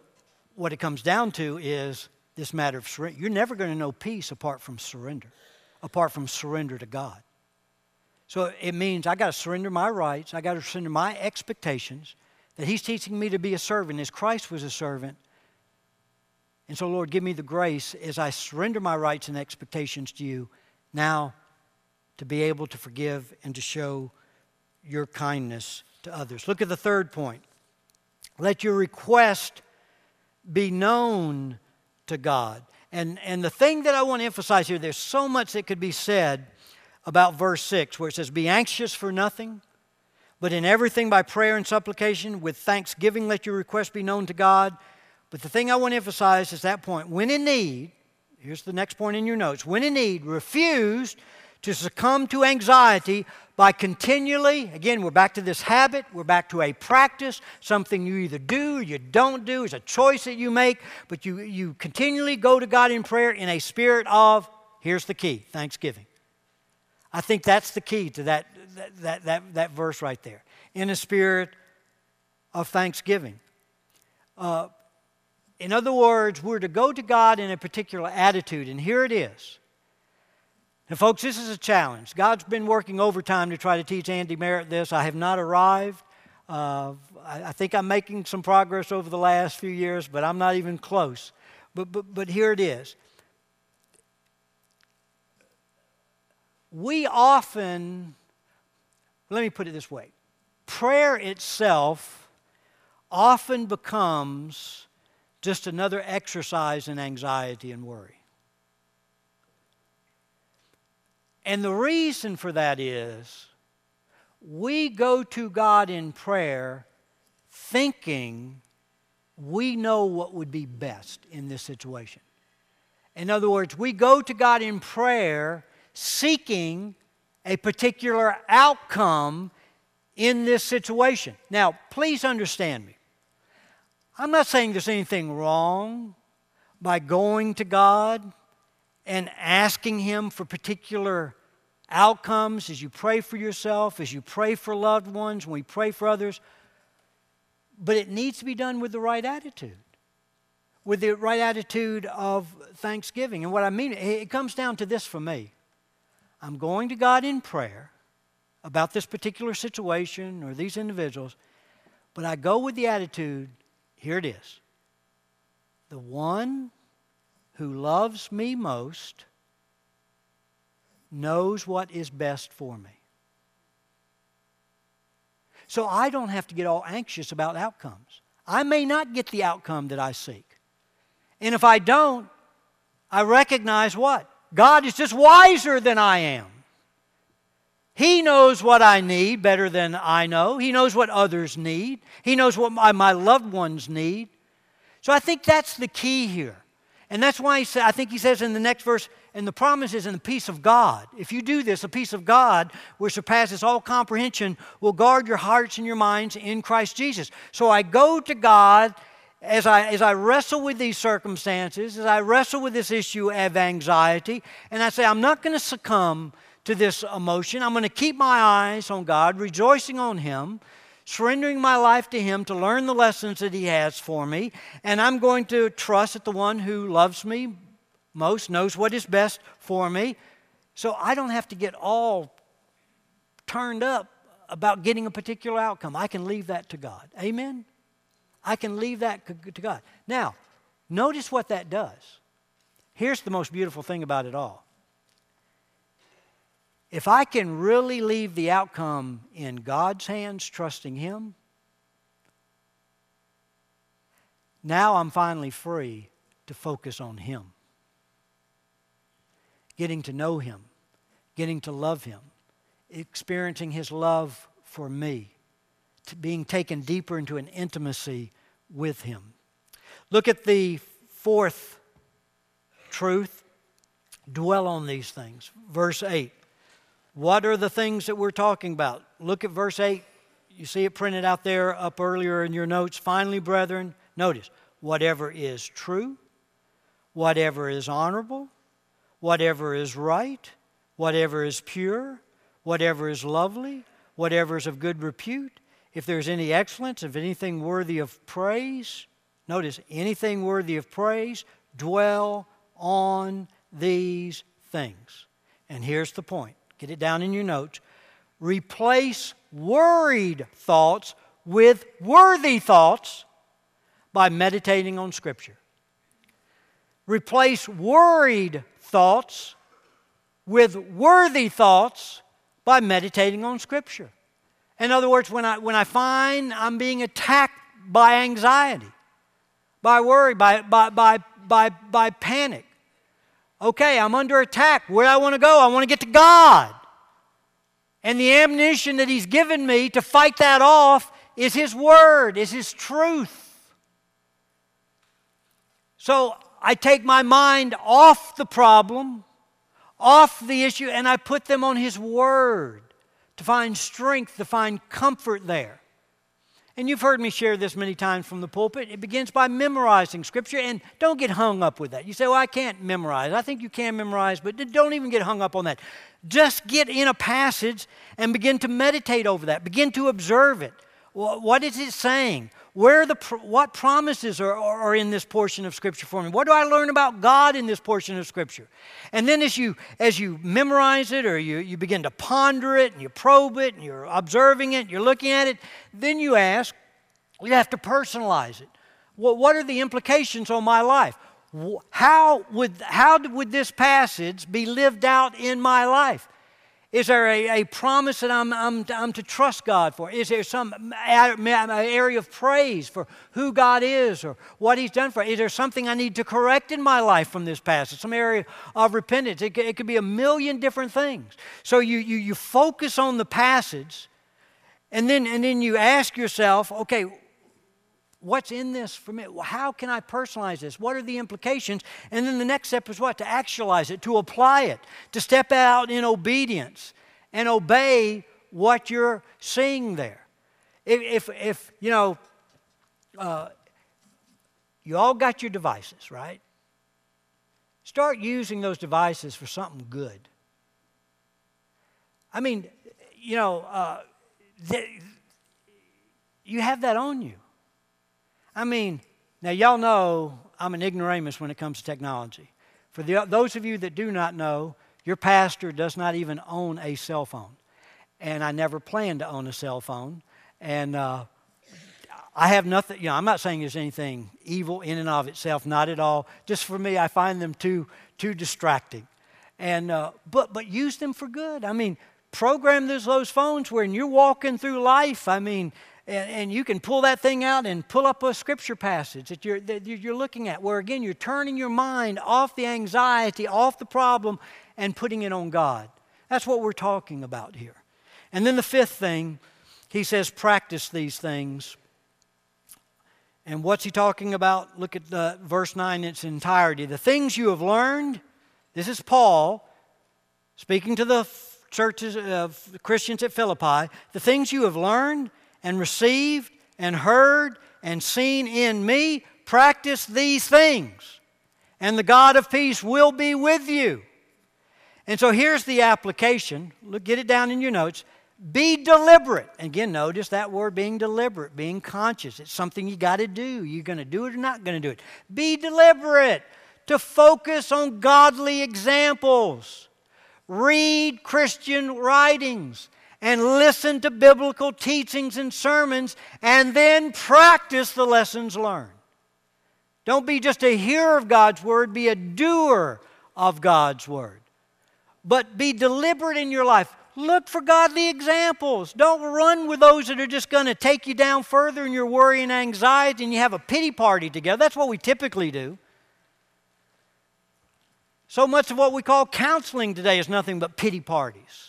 what it comes down to is this matter of surrender. You're never going to know peace apart from surrender, apart from surrender to God. So it means I got to surrender my rights, I got to surrender my expectations that He's teaching me to be a servant as Christ was a servant. And so, Lord, give me the grace as I surrender my rights and expectations to you now to be able to forgive and to show your kindness to others. Look at the third point. Let your request be known to God. And, and the thing that I want to emphasize here, there's so much that could be said about verse 6, where it says, Be anxious for nothing, But in everything by prayer and supplication, with thanksgiving, let your requests be known to God. But the thing I want to emphasize is that point. When in need, here's the next point in your notes. When in need, refuse to succumb to anxiety by continually, again, we're back to this habit, we're back to a practice, something you either do or you don't do, it's a choice that you make, but you, you continually go to God in prayer in a spirit of, here's the key, thanksgiving. I think that's the key to that, that, that, that, that verse right there. In a spirit of thanksgiving. Uh, in other words, we're to go to God in a particular attitude, and here it is. And, folks, this is a challenge. God's been working overtime to try to teach Andy Merritt this. I have not arrived. Uh, I, I, think I'm making some progress over the last few years, but I'm not even close. But, but, but here it is. we often, let me put it this way prayer itself often becomes just another exercise in anxiety and worry. And the reason for that is we go to God in prayer thinking we know what would be best in this situation. In other words, we go to God in prayer seeking a particular outcome in this situation. Now, please understand me. I'm not saying there's anything wrong by going to God and asking Him for particular outcomes as you pray for yourself, as you pray for loved ones, when we pray for others. But it needs to be done with the right attitude, with the right attitude of thanksgiving. And what I mean, it comes down to this for me. I'm going to God in prayer about this particular situation or these individuals, but I go with the attitude here it is. The one who loves me most knows what is best for me. So I don't have to get all anxious about outcomes. I may not get the outcome that I seek. And if I don't, I recognize what? God is just wiser than I am. He knows what I need better than I know. He knows what others need. He knows what my, my loved ones need. So I think that's the key here. And that's why he sa- I think he says in the next verse, and the promise is in the peace of God. If you do this, the peace of God, which surpasses all comprehension, will guard your hearts and your minds in Christ Jesus. So I go to God as I, as I wrestle with these circumstances, as I wrestle with this issue of anxiety, and I say, I'm not going to succumb to this emotion. I'm going to keep my eyes on God, rejoicing on Him, surrendering my life to Him to learn the lessons that He has for me, and I'm going to trust that the one who loves me most knows what is best for me. So I don't have to get all turned up about getting a particular outcome. I can leave that to God. Amen? I can leave that to God. Now, notice what that does. Here's the most beautiful thing about it all. If I can really leave the outcome in God's hands, trusting Him, now I'm finally free to focus on Him. Getting to know Him, getting to love Him, experiencing His love for me being taken deeper into an intimacy with Him. Look at the fourth truth. Dwell on these things. Verse 8. What are the things that we're talking about? Look at verse 8. You see it printed out there up earlier in your notes. Finally, brethren, notice whatever is true, whatever is honorable, whatever is right, whatever is pure, whatever is lovely, whatever is of good repute, if there's any excellence, if anything worthy of praise, notice anything worthy of praise, dwell on these things. And here's the point get it down in your notes. Replace worried thoughts with worthy thoughts by meditating on Scripture. Replace worried thoughts with worthy thoughts by meditating on Scripture. In other words, when I, when I find I'm being attacked by anxiety, by worry, by, by, by, by, by panic, okay, I'm under attack. Where do I want to go? I want to get to God. And the ammunition that He's given me to fight that off is His Word, is His truth. So I take my mind off the problem, off the issue, and I put them on His Word to find strength, to find comfort there. And you've heard me share this many times from the pulpit. It begins by memorizing Scripture, and don't get hung up with that. You say, Well, I can't memorize. I think you can memorize, but don't even get hung up on that. Just get in a passage and begin to meditate over that, begin to observe it. What is it saying? Where the what promises are, are in this portion of Scripture for me? What do I learn about God in this portion of Scripture? And then as you as you memorize it or you, you begin to ponder it and you probe it and you're observing it, you're looking at it, then you ask, you have to personalize it. Well, what are the implications on my life? How would, how would this passage be lived out in my life? Is there a, a promise that I'm, I'm, I'm to trust God for? Is there some area of praise for who God is or what He's done for? Is there something I need to correct in my life from this passage? Some area of repentance? It, it could be a million different things. So you, you, you focus on the passage and then, and then you ask yourself, okay, What's in this for me? How can I personalize this? What are the implications? And then the next step is what? To actualize it, to apply it, to step out in obedience and obey what you're seeing there. If, if, if you know, uh, you all got your devices, right? Start using those devices for something good. I mean, you know, uh, you have that on you. I mean, now y'all know I'm an ignoramus when it comes to technology. For the, those of you that do not know, your pastor does not even own a cell phone. And I never planned to own a cell phone. And uh, I have nothing, you know, I'm not saying there's anything evil in and of itself, not at all. Just for me, I find them too, too distracting. And, uh, but, but use them for good. I mean, program those, those phones when you're walking through life. I mean, and, and, you can pull that thing out and pull up a scripture passage that you're, that you're looking at, where again, you're turning your mind off the anxiety, off the problem, and putting it on God. That's what we're talking about here. And then the fifth thing, he says, practice these things. And what's he talking about? Look at the verse 9 in its entirety. The things you have learned, this is Paul speaking to the churches of Christians at Philippi, the things you have learned and received and heard and seen in me, practice these things, and the God of peace will be with you. And so here's the application. Look, get it down in your notes. Be deliberate. Again, notice that word being deliberate, being conscious. It's something you got to do. You're going to do it or not going to do it. Be deliberate to focus on godly examples. Read Christian writings and listen to biblical teachings and sermons and then practice the lessons learned. Don't be just a hearer of God's word, be a doer of God's word. But be deliberate in your life. Look for godly examples. Don't run with those that are just going to take you down further in your worry and anxiety and you have a pity party together. That's what we typically do. So much of what we call counseling today is nothing but pity parties.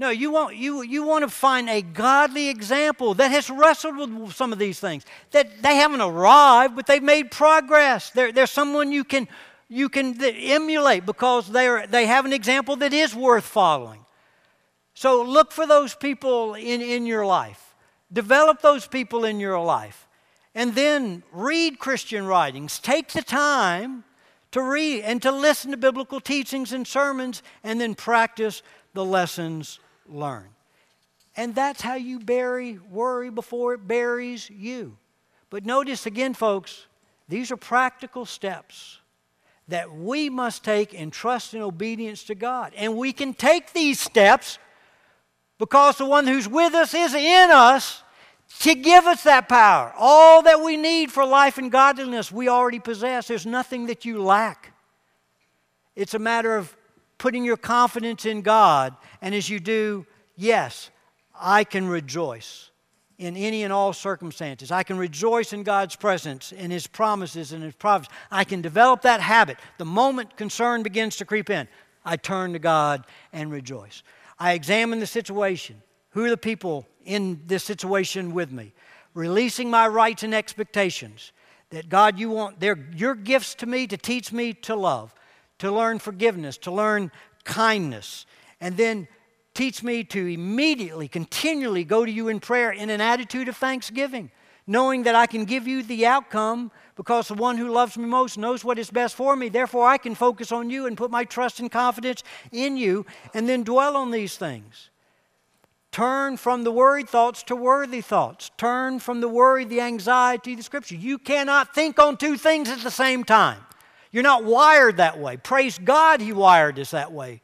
No, you want, you, you want to find a godly example that has wrestled with some of these things. That they haven't arrived, but they've made progress. They're, they're someone you can, you can emulate because they're, they have an example that is worth following. So look for those people in, in your life. Develop those people in your life. And then read Christian writings. Take the time to read and to listen to biblical teachings and sermons and then practice the lessons learn. And that's how you bury worry before it buries you. But notice again, folks, these are practical steps that we must take in trust and obedience to God. And we can take these steps because the one who's with us is in us to give us that power. All that we need for life and godliness, we already possess. There's nothing that you lack. It's a matter of putting your confidence in God. And as you do, yes, I can rejoice in any and all circumstances. I can rejoice in God's presence, in His promises, and His providence. I can develop that habit. The moment concern begins to creep in, I turn to God and rejoice. I examine the situation. Who are the people in this situation with me? Releasing my rights and expectations. That God, you want, they're your gifts to me to teach me to love, to learn forgiveness, to learn kindness. And then teach me to immediately, continually go to you in prayer in an attitude of thanksgiving, knowing that I can give you the outcome because the one who loves me most knows what is best for me. Therefore, I can focus on you and put my trust and confidence in you and then dwell on these things. Turn from the worried thoughts to worthy thoughts. Turn from the worry, the anxiety, the scripture. You cannot think on two things at the same time. You're not wired that way. Praise God, He wired us that way.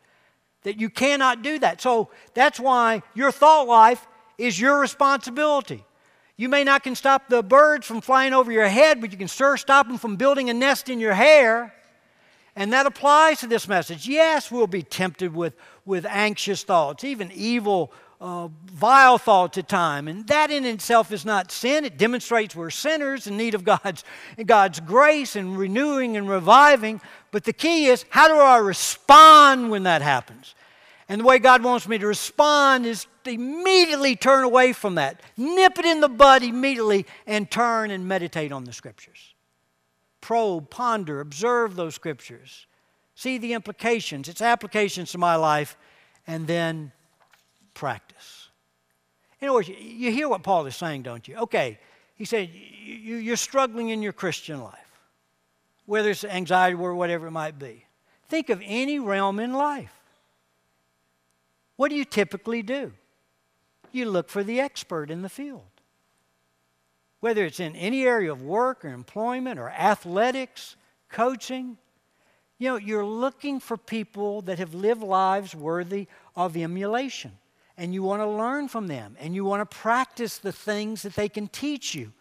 That you cannot do that. So that's why your thought life is your responsibility. You may not can stop the birds from flying over your head, but you can sure stop them from building a nest in your hair. And that applies to this message. Yes, we'll be tempted with, with anxious thoughts, even evil, uh, vile thoughts at time And that in itself is not sin. It demonstrates we're sinners in need of God's, God's grace and renewing and reviving. But the key is how do I respond when that happens? And the way God wants me to respond is to immediately turn away from that. Nip it in the bud immediately and turn and meditate on the Scriptures. Probe, ponder, observe those Scriptures. See the implications, its applications to my life, and then practice. In other words, you hear what Paul is saying, don't you? Okay, he said, you're struggling in your Christian life, whether it's anxiety or whatever it might be. Think of any realm in life. What do you typically do? You look for the expert in the field. Whether it's in any area of work or employment or athletics, coaching, you know, you're looking for people that have lived lives worthy of emulation. And you want to learn from them. And you want to practice the things that they can teach you.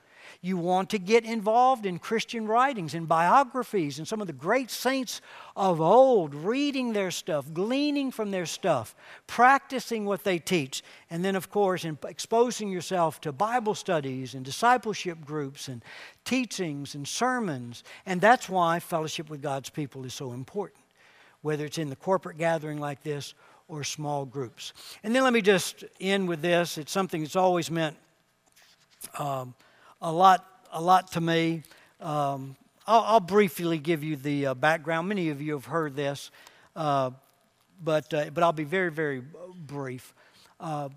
You want to get involved in Christian writings and biographies and some of the great saints of old, reading their stuff, gleaning from their stuff, practicing what they teach. And then, of course, in exposing yourself to Bible studies and discipleship groups and teachings and sermons. And that's why fellowship with God's people is so important, whether it's in the corporate gathering like this or small groups. And then let me just end with this. It's something that's always meant. Um, a lot, a lot to me. Um, I'll, I'll, briefly give you the uh, background. Many of you have heard this, uh, but, uh, but I'll be very, very brief. Uh,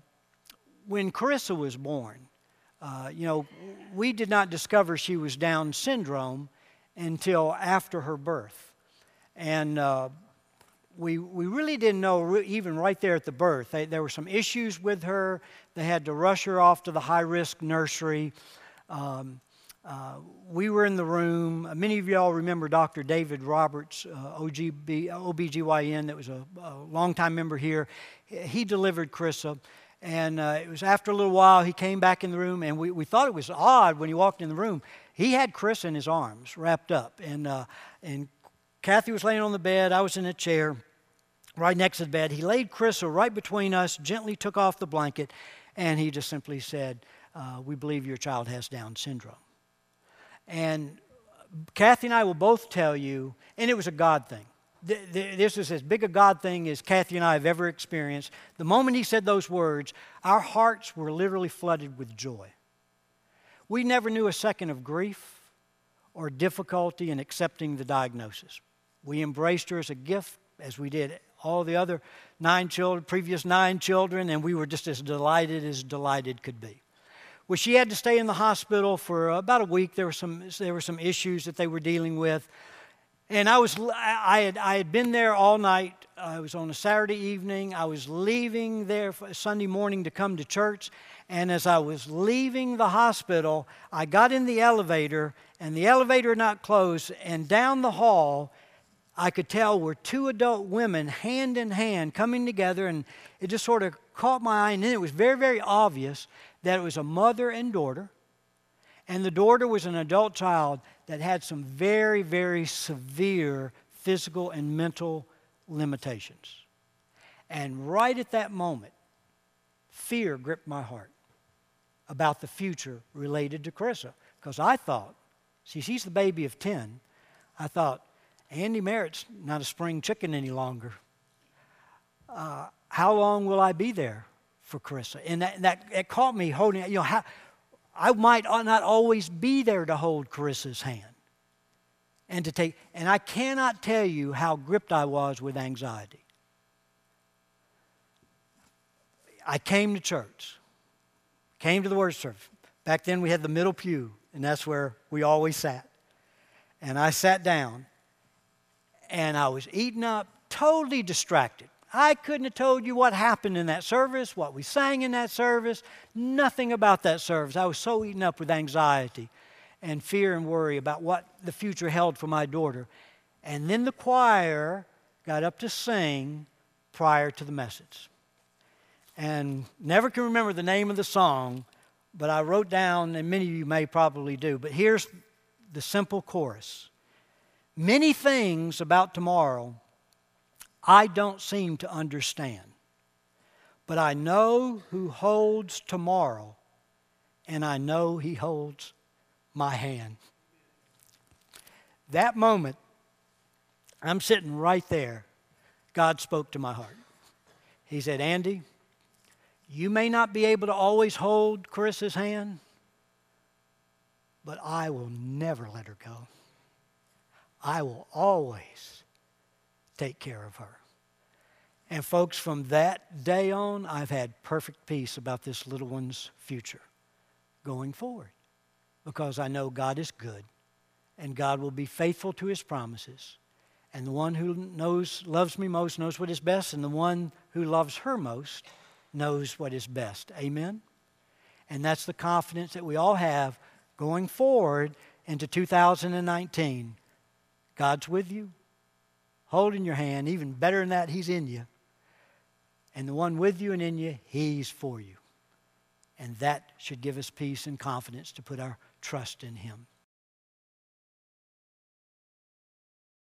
when Carissa was born, uh, you know, we did not discover she was Down syndrome until after her birth. And uh, we, we really didn't know, even right there at the birth. They, there were some issues with her. They had to rush her off to the high risk nursery. Um, uh, we were in the room. Many of y'all remember Dr. David Roberts, uh, OGB, OBGYN, that was a, a longtime member here. He delivered Carissa. And uh, it was after a little while, he came back in the room, and we, we thought it was odd when he walked in the room. He had Chris in his arms, wrapped up. And, uh, and Kathy was laying on the bed. I was in a chair right next to the bed. He laid Carissa right between us, gently took off the blanket, and he just simply said, uh, we believe your child has Down syndrome. And Kathy and I will both tell you, and it was a God thing. This is as big a God thing as Kathy and I have ever experienced. The moment he said those words, our hearts were literally flooded with joy. We never knew a second of grief or difficulty in accepting the diagnosis. We embraced her as a gift, as we did all the other nine children, previous nine children, and we were just as delighted as delighted could be. Well, she had to stay in the hospital for about a week. There were some, there were some issues that they were dealing with. And I, was, I, had, I had been there all night. I was on a Saturday evening. I was leaving there Sunday morning to come to church. And as I was leaving the hospital, I got in the elevator, and the elevator not closed. And down the hall, I could tell were two adult women hand in hand coming together. And it just sort of caught my eye. And then it was very, very obvious that it was a mother and daughter, and the daughter was an adult child that had some very, very severe physical and mental limitations. And right at that moment, fear gripped my heart about the future related to Carissa. Because I thought, see, she's the baby of 10. I thought, Andy Merritt's not a spring chicken any longer. Uh, how long will I be there for Carissa? And that, that it caught me holding, you know, how, I might not always be there to hold Carissa's hand and to take, and I cannot tell you how gripped I was with anxiety. I came to church, came to the word service. Back then we had the middle pew, and that's where we always sat. And I sat down, and I was eaten up, totally distracted. I couldn't have told you what happened in that service, what we sang in that service, nothing about that service. I was so eaten up with anxiety and fear and worry about what the future held for my daughter. And then the choir got up to sing prior to the message. And never can remember the name of the song, but I wrote down, and many of you may probably do, but here's the simple chorus Many things about tomorrow I don't seem to understand. But I know who holds tomorrow, and I know he holds my hand. That moment, I'm sitting right there. God spoke to my heart. He said, Andy, you may not be able to always hold Chris's hand, but I will never let her go. I will always take care of her. And, folks, from that day on, I've had perfect peace about this little one's future going forward because I know God is good and God will be faithful to his promises. And the one who knows, loves me most knows what is best, and the one who loves her most knows what is best. Amen? And that's the confidence that we all have going forward into 2019. God's with you holding your hand. Even better than that, He's in you. And the one with you and in you, He's for you. And that should give us peace and confidence to put our trust in Him.